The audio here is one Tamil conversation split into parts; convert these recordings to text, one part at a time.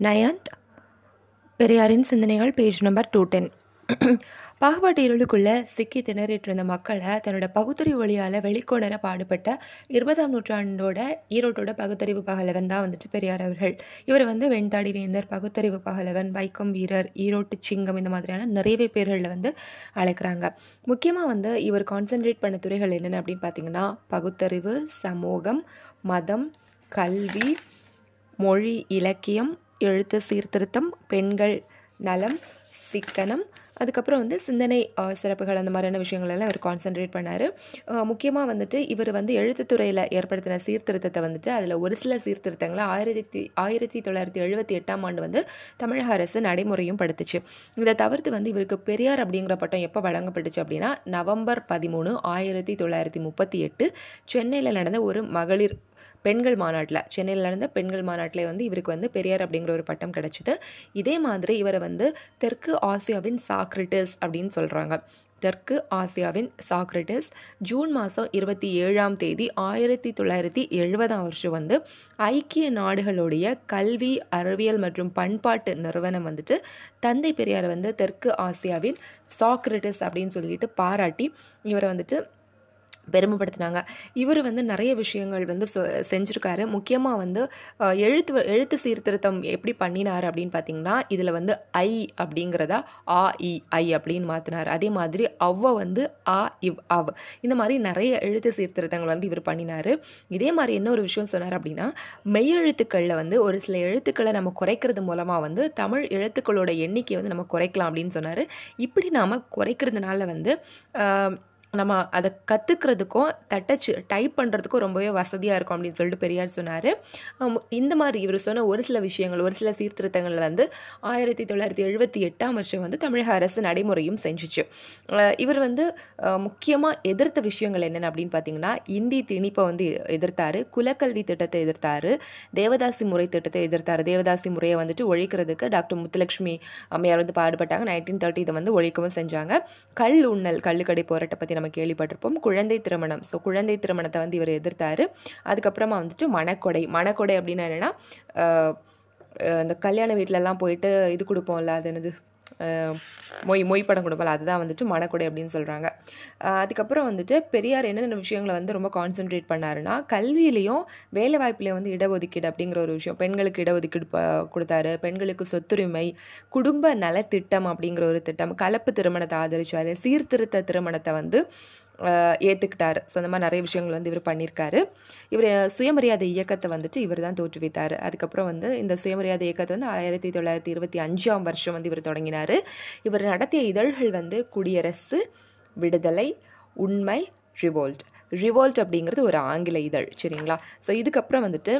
நயந்த் பெரியாரின் சிந்தனைகள் பேஜ் நம்பர் டூ டென் பாகுபாட்டு இருளுக்குள்ளே சிக்கி திணறிட்டு இருந்த மக்களை தன்னோட பகுத்தறிவு வழியால் வெளிக்கொணர பாடுபட்ட இருபதாம் நூற்றாண்டோட ஈரோட்டோட பகுத்தறிவு பகலவன் தான் வந்துட்டு பெரியார் அவர்கள். இவர் வந்து வெண்தாடி வேந்தர் பகுத்தறிவு பகலவன் வைக்கம் வீரர் ஈரோட்டு சிங்கம் இந்த மாதிரியான நிறையவே பேர்களில் வந்து அழைக்கிறாங்க. முக்கியமாக வந்து இவர் கான்சென்ட்ரேட் பண்ண துறைகள் என்னென்ன அப்படின்னு பார்த்தீங்கன்னா பகுத்தறிவு சமூகம் மதம் கல்வி மொழி இலக்கியம் எழுத்து சீர்திருத்தம் பெண்கள் நலம் சிக்கனம் அதுக்கப்புறம் வந்து சிந்தனை சிறப்புகள் அந்த மாதிரியான விஷயங்களெல்லாம் அவர் இவர் கான்சென்ட்ரேட் பண்ணார். முக்கியமாக வந்துட்டு இவர் வந்து எழுத்துத்துறையில் ஏற்படுத்தின சீர்திருத்தத்தை வந்துட்டு அதில் ஒரு சில சீர்திருத்தங்களை ஆயிரத்தி ஆயிரத்தி தொள்ளாயிரத்தி எழுபத்தி எட்டாம் ஆண்டு வந்து தமிழக அரசு நடைமுறையும் படுத்துச்சு. இதை தவிர்த்து வந்து இவருக்கு பெரியார் அப்படிங்கிற பட்டம் எப்போ வழங்கப்பட்டுச்சு அப்படின்னா நவம்பர் பதிமூணு ஆயிரத்தி தொள்ளாயிரத்தி முப்பத்தி எட்டு சென்னையில் நடந்த ஒரு மகளிர் பெண்கள் மாநாட்டில் சென்னையில் நடந்த பெண்கள் மாநாட்டில் வந்து இவருக்கு வந்து பெரியார் அப்படிங்கிற ஒரு பட்டம் கிடச்சிது. இதே மாதிரி இவரை வந்து தெற்கு ஆசியாவின் சாக்ரிட்டிஸ் அப்படின்னு சொல்கிறாங்க தெற்கு ஆசியாவின் சாக்ரட்டிஸ் ஜூன் மாதம் இருபத்தி ஏழாம் தேதி ஆயிரத்தி தொள்ளாயிரத்தி எழுபதாம் வருஷம் வந்து ஐக்கிய நாடுகளுடைய கல்வி அறிவியல் மற்றும் பண்பாட்டு நிறுவனம் வந்துட்டு தந்தை பெரியாரை வந்து தெற்கு ஆசியாவின் சாக்ரட்டிஸ் அப்படின்னு சொல்லிட்டு பாராட்டி இவரை வந்துட்டு பெருமைப்படுத்தினாங்க. இவர் வந்து நிறைய விஷயங்கள் வந்து செஞ்சுருக்காரு. முக்கியமாக வந்து எழுத்து எழுத்து சீர்திருத்தம் எப்படி பண்ணினார் அப்படின்னு பார்த்தீங்கன்னா இதில் வந்து ஐ அப்படிங்கிறதா ஆ இ ஐ அப்படின்னு மாற்றினார் அதே மாதிரி அவ்வ வந்து ஆ இவ் அவ் இந்த மாதிரி நிறைய எழுத்து சீர்திருத்தங்கள் வந்து இவர் பண்ணினார். இதே மாதிரி என்ன ஒரு விஷயம் சொன்னார் அப்படின்னா மெய்யெழுத்துக்களில் வந்து ஒரு சில எழுத்துக்களை நம்ம குறைக்கிறது மூலமாக வந்து தமிழ் எழுத்துக்களோட எண்ணிக்கை வந்து நம்ம குறைக்கலாம் அப்படின்னு சொன்னார். இப்படி நாம் குறைக்கிறதுனால வந்து நம்ம அதை கற்றுக்கிறதுக்கும் தட்டச்சு டைப் பண்ணுறதுக்கும் ரொம்பவே வசதியாக இருக்கும் அப்படின்னு சொல்லிட்டு பெரியார் சொன்னார். இந்த மாதிரி இவர் சொன்ன ஒரு சில விஷயங்கள் ஒரு சில சீர்திருத்தங்கள் வந்து ஆயிரத்தி தொள்ளாயிரத்தி எழுபத்தி எட்டாம் வருஷம் வந்து தமிழக அரசு நடைமுறையும் செஞ்சுச்சு. இவர் வந்து முக்கியமாக எதிர்த்த விஷயங்கள் என்னென்ன அப்படின்னு பார்த்தீங்கன்னா இந்தி திணிப்பை வந்து எதிர்த்தாரு குலக்கல்வி திட்டத்தை எதிர்த்தாரு தேவதாசி முறை திட்டத்தை எதிர்த்தார். தேவதாசி முறையை வந்துட்டு ஒழிக்கிறதுக்கு டாக்டர் முத்துலட்சுமி அம்மையார் வந்து பாடுபட்டாங்க. நைன்டீன் தேர்ட்டி இதை வந்து ஒழிக்கவும் செஞ்சாங்க. கல் உண்ணல் கள்ளுக்கடை போராட்டம் பற்றி நம்ம கேள்விப்பட்டிருப்போம். குழந்தை திருமணம். ஸோ குழந்தை திருமணத்தை வந்து இவர் எதிர்த்தாரு. அதுக்கப்புறமா வந்துட்டு மணக்கொடை மணக்கொடை அப்படின்னா என்னென்னா அந்த கல்யாண வீட்டிலலாம் போயிட்டு இது கொடுப்போம்ல அது என்னது? மொய் மொய் படம் கொடுப்பல. அதுதான் வந்துட்டு மனக்குடை அப்படின்னு சொல்கிறாங்க அதுக்கப்புறம் வந்துட்டு பெரியார் என்னென்ன விஷயங்களை வந்து ரொம்ப கான்சென்ட்ரேட் பண்ணாருன்னா கல்வியிலையும் வேலை வாய்ப்புலையும் வந்து இடஒதுக்கீடு அப்படிங்கிற ஒரு விஷயம். பெண்களுக்கு இடஒதுக்கீடு கொடுத்தாரு. பெண்களுக்கு சொத்துரிமை குடும்ப நலத்திட்டம் அப்படிங்கிற ஒரு திட்டம் கலப்பு திருமணத்தை ஆதரித்தார் சீர்திருத்த திருமணத்தை வந்து ஏற்றுக்கிட்டார் ஸோ அந்த மாதிரி நிறைய விஷயங்கள் வந்து இவர் பண்ணியிருக்காரு. இவர் சுயமரியாதை இயக்கத்தை வந்துட்டு இவர் தான் தோற்றுவித்தார். அதுக்கப்புறம் வந்து இந்த சுயமரியாதை இயக்கத்தை வந்து ஆயிரத்தி தொள்ளாயிரத்தி இருபத்தி அஞ்சாம் வருஷம் வந்து இவர் தொடங்கினார். இவர் நடத்திய இதழ்கள் வந்து குடியரசு விடுதலை உண்மை ரிவோல்ட். ரிவோல்ட் அப்படிங்கிறது ஒரு ஆங்கில இதழ் சரிங்களா? ஸோ இதுக்கப்புறம் வந்துட்டு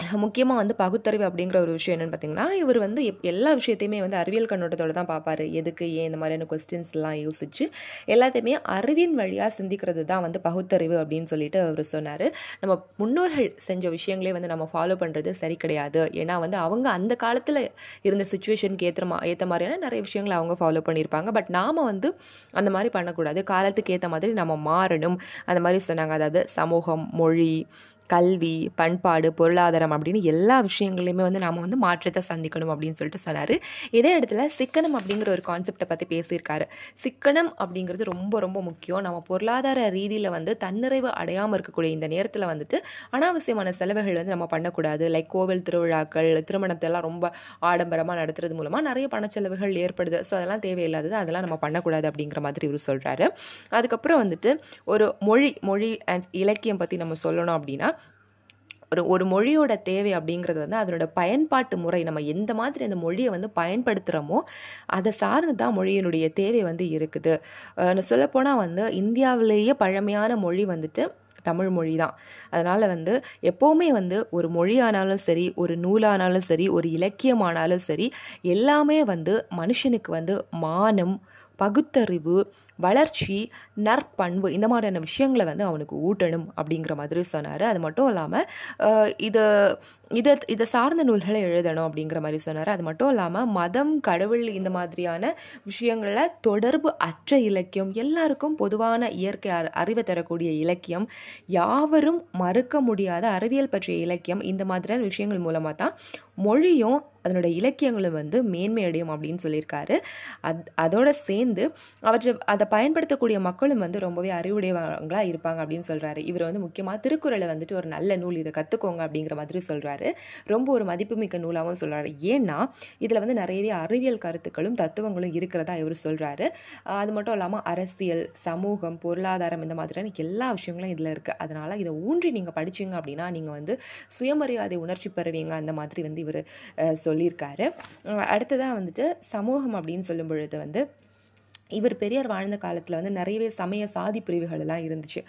முக்கியமாக வந்து பகுத்தறிவு அப்படிங்கிற ஒரு விஷயம் என்னென்னு பார்த்தீங்கன்னா இவர் வந்து எப்- எல்லா விஷயத்தையுமே வந்து அறிவியல் கண்ணோட்டத்தோட தான் பார்ப்பாரு எதுக்கு ஏன் இந்த மாதிரியான கொஸ்டின்ஸ்லாம் யோசிச்சு எல்லாத்தையுமே அறிவின் வழியாக சிந்திக்கிறது தான் வந்து பகுத்தறிவு அப்படின்னு சொல்லிட்டு அவர் சொன்னார். நம்ம முன்னோர்கள் செஞ்ச விஷயங்களே வந்து நம்ம ஃபாலோ பண்ணுறது சரி கிடையாது. ஏன்னா வந்து அவங்க அந்த காலத்தில் இருந்த சுச்சுவேஷனுக்கு ஏற்ற மா ஏற்ற மாதிரியான நிறைய விஷயங்களை அவங்க ஃபாலோ பண்ணியிருப்பாங்க பட் நாம் வந்து அந்த மாதிரி பண்ணக்கூடாது. காலத்துக்கு ஏற்ற மாதிரி நம்ம மாறணும். அந்த மாதிரி சொன்னாங்க. அதாவது சமூகம் மொழி கல்வி பண்பாடு பொருளாதாரம் அப்படின்னு எல்லா விஷயங்களையுமே வந்து நாம் வந்து மாற்றத்தை சந்திக்கணும் அப்படின்னு சொல்லிட்டு சொன்னார். இதே இடத்துல சிக்கனம் அப்படிங்கிற ஒரு கான்செப்டை பற்றி பேசியிருக்காரு. சிக்கனம் அப்படிங்கிறது ரொம்ப ரொம்ப முக்கியம். நம்ம பொருளாதார ரீதியில் வந்து தன்னிறைவு அடையாமல் இருக்கக்கூடிய இந்த நேரத்தில் வந்துட்டு அனாவசியமான செலவுகள் வந்து நம்ம பண்ணக்கூடாது. லைக் கோவில் திருவிழாக்கள் திருமணத்தை எல்லாம் ரொம்ப ஆடம்பரமாக நடத்துறது மூலமாக நிறைய பணச்செலவுகள் ஏற்படுது. ஸோ அதெல்லாம் தேவையில்லாதது அதெல்லாம் நம்ம பண்ணக்கூடாது அப்படிங்கிற மாதிரி இவர் சொல்கிறாரு அதுக்கப்புறம் வந்துட்டு ஒரு மொழி மொழி அண்ட் இலக்கியம் பற்றி நம்ம சொல்லணும் அப்படின்னா ஒரு ஒரு மொழியோட தேவை அப்படிங்கிறது வந்து அதனோட பயன்பாட்டு முறை நம்ம எந்த மாதிரி அந்த மொழியை வந்து பயன்படுத்துகிறோமோ அதை சார்ந்து தான் மொழியினுடைய தேவை வந்து இருக்குது. சொல்லப்போனால் வந்து இந்தியாவிலேயே பழமையான மொழி வந்துட்டு தமிழ் மொழி தான். அதனால் வந்து எப்போவுமே வந்து ஒரு மொழியானாலும் சரி ஒரு நூலானாலும் சரி ஒரு இலக்கியமானாலும் சரி எல்லாமே வந்து மனுஷனுக்கு வந்து மானம் பகுத்தறிவு வளர்ச்சி நற்பண்பு இந்த மாதிரியான விஷயங்களை வந்து அவனுக்கு ஊட்டணும் அப்படிங்கிற மாதிரி சொன்னார். அது மட்டும் இல்லாமல் இது இதை இதை சார்ந்த நூல்களை எழுதணும் அப்படிங்கிற மாதிரி சொன்னார். அது மட்டும் இல்லாமல் மதம் கடவுள் இந்த மாதிரியான விஷயங்களில் தொடர்பு அற்ற இலக்கியம் எல்லாருக்கும் பொதுவான இயற்கை அறி- அறிவை தரக்கூடிய இலக்கியம் யாவரும் மறுக்க முடியாத அறிவியல் பற்றிய இலக்கியம் இந்த மாதிரியான விஷயங்கள் மூலமாக தான் மொழியும் அதனோட இலக்கியங்களும் வந்து மேன்மையடையும் அப்படின்னு சொல்லியிருக்காரு. அத் அதோட சேர்ந்து அவற்றை அதை பயன்படுத்தக்கூடிய மக்களும் வந்து ரொம்பவே அறிவுடையவங்களாக இருப்பாங்க அப்படின்னு சொல்கிறாரு இவர் வந்து முக்கியமாக திருக்குறளை வந்துட்டு ஒரு நல்ல நூல் இதை கற்றுக்கோங்க அப்படிங்கிற மாதிரி சொல்கிறாரு ரொம்ப ஒரு மதிப்புமிக்க நூலாகவும் சொல்கிறாரு ஏன்னா இதில் வந்து நிறையவே அறிவியல் கருத்துக்களும் தத்துவங்களும் இருக்கிறதா இவர் சொல்கிறாரு அது மட்டும் இல்லாமல் அரசியல் சமூகம் பொருளாதாரம் இந்த மாதிரியான எல்லா விஷயங்களும் இதில் இருக்குது அதனால் இதை ஊன்றி நீங்கள் படிச்சிங்க அப்படின்னா நீங்கள் வந்து சுயமரியாதை உணர்ச்சி பெறுவீங்க அந்த மாதிரி வந்து இவர் சொல்லியிருக்காரு. அடுத்ததாக வந்துட்டு சமூகம் அப்படின்னு சொல்லும் பொழுது வந்து இவர் பெரியார் வாழ்ந்த காலத்தில் வந்து நிறையவே சமய சாதி பிரிவுகள் எல்லாம் இருந்துச்சு.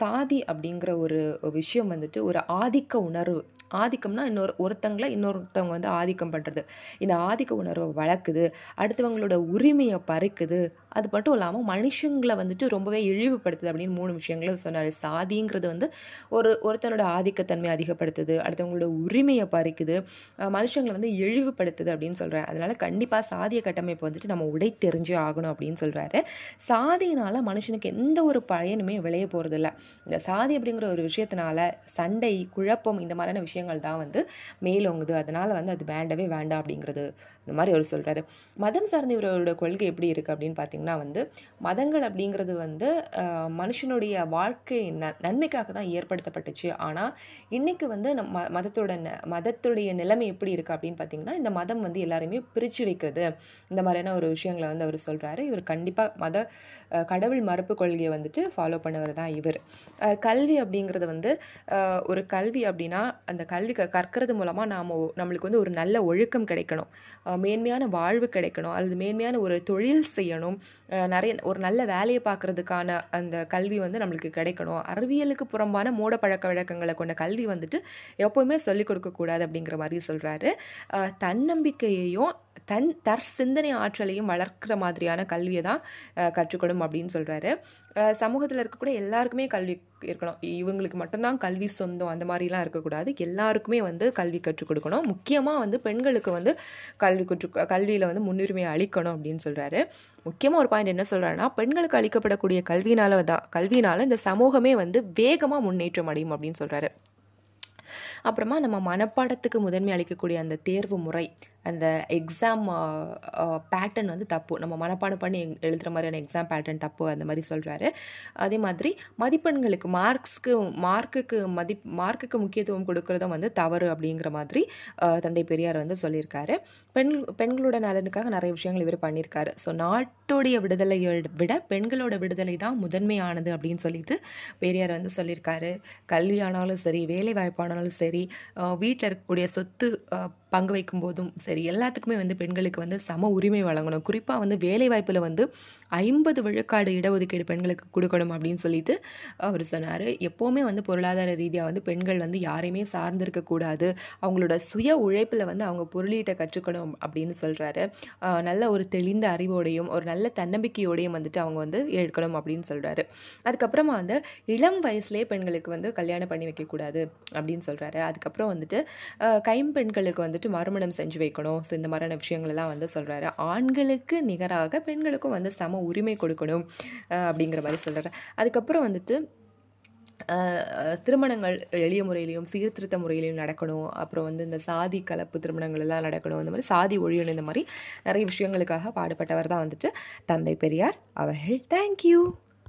சாதி அப்படிங்கிற ஒரு விஷயம் வந்துட்டு ஒரு ஆதிக்க உணர்வு. ஆதிக்கம்னா இன்னொரு ஒருத்தங்களை இன்னொருத்தவங்க வந்து ஆதிக்கம் பண்ணுறது இந்த ஆதிக்க உணர்வை வளர்க்குது அடுத்தவங்களோட உரிமையை பறிக்குது அது மட்டும் இல்லாமல் மனுஷங்களை வந்துட்டு ரொம்பவே இழிவுபடுத்துது அப்படின்னு மூணு விஷயங்களும் சொன்னார். சாதிங்கிறது வந்து ஒரு ஒருத்தனோட ஆதிக்கத்தன்மை அதிகப்படுத்துது அடுத்தவங்களோட உரிமையை பறிக்குது மனுஷங்களை வந்து இழிவுபடுத்துது அப்படின்னு சொல்கிறார் அதனால் கண்டிப்பாக சாதிய கட்டமைப்பு வந்துட்டு நம்ம உடை தெரிஞ்சே ஆகணும் அப்படின்னு சொல்கிறாரு சாதியினால் மனுஷனுக்கு எந்த ஒரு பயனுமே விளைய போகிறதில்ல இந்த சாதி அப்படிங்கிற ஒரு விஷயத்தினால சண்டை குழப்பம் இந்த மாதிரியான விஷயங்கள் தான் வந்து மேலோங்குது. அதனால் வந்து அது வேண்டவே வேண்டாம் அப்படிங்கிறது இந்த மாதிரி அவர் சொல்கிறாரு மதம் சார்ந்த இவரோட கொள்கை எப்படி இருக்குது அப்படின்னு பார்த்தீங்கன்னா வந்து மதங்கள் அப்படிங்கிறது வந்து மனுஷனுடைய வாழ்க்கை ந நன்மைக்காக தான் ஏற்படுத்தப்பட்டுச்சு. ஆனால் இன்றைக்கி வந்து நம் ம மதத்தோட மதத்துடைய நிலைமை எப்படி இருக்குது அப்படின்னு பார்த்தீங்கன்னா இந்த மதம் வந்து எல்லாருமே பிரித்து வைக்கிறது. இந்த மாதிரியான ஒரு விஷயங்களை வந்து அவர் சொல்கிறாரு இவர் கண்டிப்பாக மத கடவுள் மறுப்பு கொள்கையை வந்துட்டு ஃபாலோ பண்ணவர் தான் இவர். கல்வி அப்படிங்கிறது வந்து ஒரு கல்வி அப்படின்னா அந்த கல்வி க கற்கிறது மூலமாக நாம் நம்மளுக்கு வந்து ஒரு நல்ல ஒழுக்கம் கிடைக்கணும். மேன்மையான வாழ்வு கிடைக்கணும். அல்லது மேன்மையான ஒரு தொழில் செய்யணும். நிறைய ஒரு நல்ல வேலையை பார்க்கறதுக்கான அந்த கல்வி வந்து நம்மளுக்கு கிடைக்கணும். அறிவியலுக்கு புறம்பான மூட பழக்க வழக்கங்களை கொண்ட கல்வி வந்துட்டு எப்போவுமே சொல்லிக் கொடுக்கக்கூடாது அப்படிங்கிற மாதிரி சொல்கிறாரு தன்னம்பிக்கையையும் தன் தற்சிந்தனை ஆற்றலையும் வளர்க்குற மாதிரியான கல்வியை தான் கற்றுக்கொடும் கற்றுக்கணும் அப்படின்னு சொல்கிறாரு சமூகத்தில் இருக்கக்கூடிய எல்லாருக்குமே கல்வி இருக்கணும். இவங்களுக்கு மட்டும்தான் கல்வி சொந்தம் அந்த மாதிரிலாம் இருக்கக்கூடாது. எல்லாருக்குமே வந்து கல்வி கற்றுக் கொடுக்கணும். முக்கியமாக வந்து பெண்களுக்கு வந்து கல்வி கற்று கல்வியில் வந்து முன்னுரிமை அளிக்கணும் அப்படின்னு சொல்கிறாரு முக்கியமாக ஒரு பாயிண்ட் என்ன சொல்கிறாருன்னா பெண்களுக்கு அளிக்கப்படக்கூடிய கல்வினால தான் கல்வினால இந்த சமூகமே வந்து வேகமாக முன்னேற்றம் அடையும் அப்படின்னு சொல்கிறாரு அப்புறமா நம்ம மனப்பாடத்துக்கு முதன்மை அளிக்கக்கூடிய அந்த தேர்வு முறை அந்த எக்ஸாம் பேட்டர்ன் வந்து தப்பு. நம்ம மனப்பாடம் பண்ணி எழுதுகிற மாதிரியான எக்ஸாம் பேட்டர்ன் தப்பு அந்த மாதிரி சொல்கிறாரு அதே மாதிரி மதிப்பெண்களுக்கு மார்க்ஸ்க்கு மார்க்குக்கு மதிப் மார்க்குக்கு முக்கியத்துவம் கொடுக்கறதும் வந்து தவறு அப்படிங்கிற மாதிரி தந்தை பெரியார் வந்து சொல்லியிருக்காரு. பெண் பெண்களோட நலனுக்காக நிறைய விஷயங்கள் இவர் பண்ணியிருக்காரு. ஸோ நாட்டுடைய விடுதலையை விட பெண்களோட விடுதலை தான் முதன்மையானது அப்படின்னு சொல்லிட்டு பெரியார் வந்து சொல்லியிருக்காரு. கல்வியானாலும் சரி வேலை வாய்ப்பானாலும் சரி வீட்டில் இருக்கக்கூடிய சொத்து பங்கு வைக்கும் போதும் சரி எல்லாத்துக்குமே வந்து பெண்களுக்கு வந்து சம உரிமை வழங்கணும். குறிப்பாக வந்து வேலை வாய்ப்பில் வந்து ஐம்பது விழுக்காடு இடஒதுக்கீடு பெண்களுக்கு கொடுக்கணும் அப்படின்னு சொல்லிட்டு அவர் சொன்னார். எப்போவுமே வந்து பொருளாதார ரீதியாக வந்து பெண்கள் வந்து யாரையுமே சார்ந்திருக்கக்கூடாது அவங்களோட சுய உழைப்பில் வந்து அவங்க பொருளீட்டை கற்றுக்கணும் அப்படின்னு சொல்கிறாரு நல்ல ஒரு தெளிந்த அறிவோடையும் ஒரு நல்ல தன்னம்பிக்கையோடையும் வந்துட்டு அவங்க வந்து எடுக்கணும் அப்படின்னு சொல்கிறாரு அதுக்கப்புறமா வந்து இளம் வயசுலேயே பெண்களுக்கு வந்து கல்யாணம் பண்ணி வைக்கக்கூடாது அப்படின்னு சொல்கிறாரு அதுக்கப்புறம் வந்துட்டு கைம்பெண்களுக்கு வந்து வந்துட்டு மறுமணம் செஞ்சு வைக்கணும். ஸோ இந்த மாதிரியான விஷயங்கள்லாம் வந்து சொல்கிறாரு ஆண்களுக்கு நிகராக பெண்களுக்கும் வந்து சம உரிமை கொடுக்கணும் அப்படிங்கிற மாதிரி சொல்கிறாரு அதுக்கப்புறம் வந்துட்டு திருமணங்கள் எளிய முறையிலையும் சீர்திருத்த முறையிலையும் நடக்கணும். அப்புறம் வந்து இந்த சாதி கலப்பு திருமணங்கள் எல்லாம் நடக்கணும். இந்த மாதிரி சாதி ஒழியணும். இந்த மாதிரி நிறைய விஷயங்களுக்காக பாடுபட்டவர் தான் வந்துட்டு தந்தை பெரியார் அவர்கள். தேங்க்யூ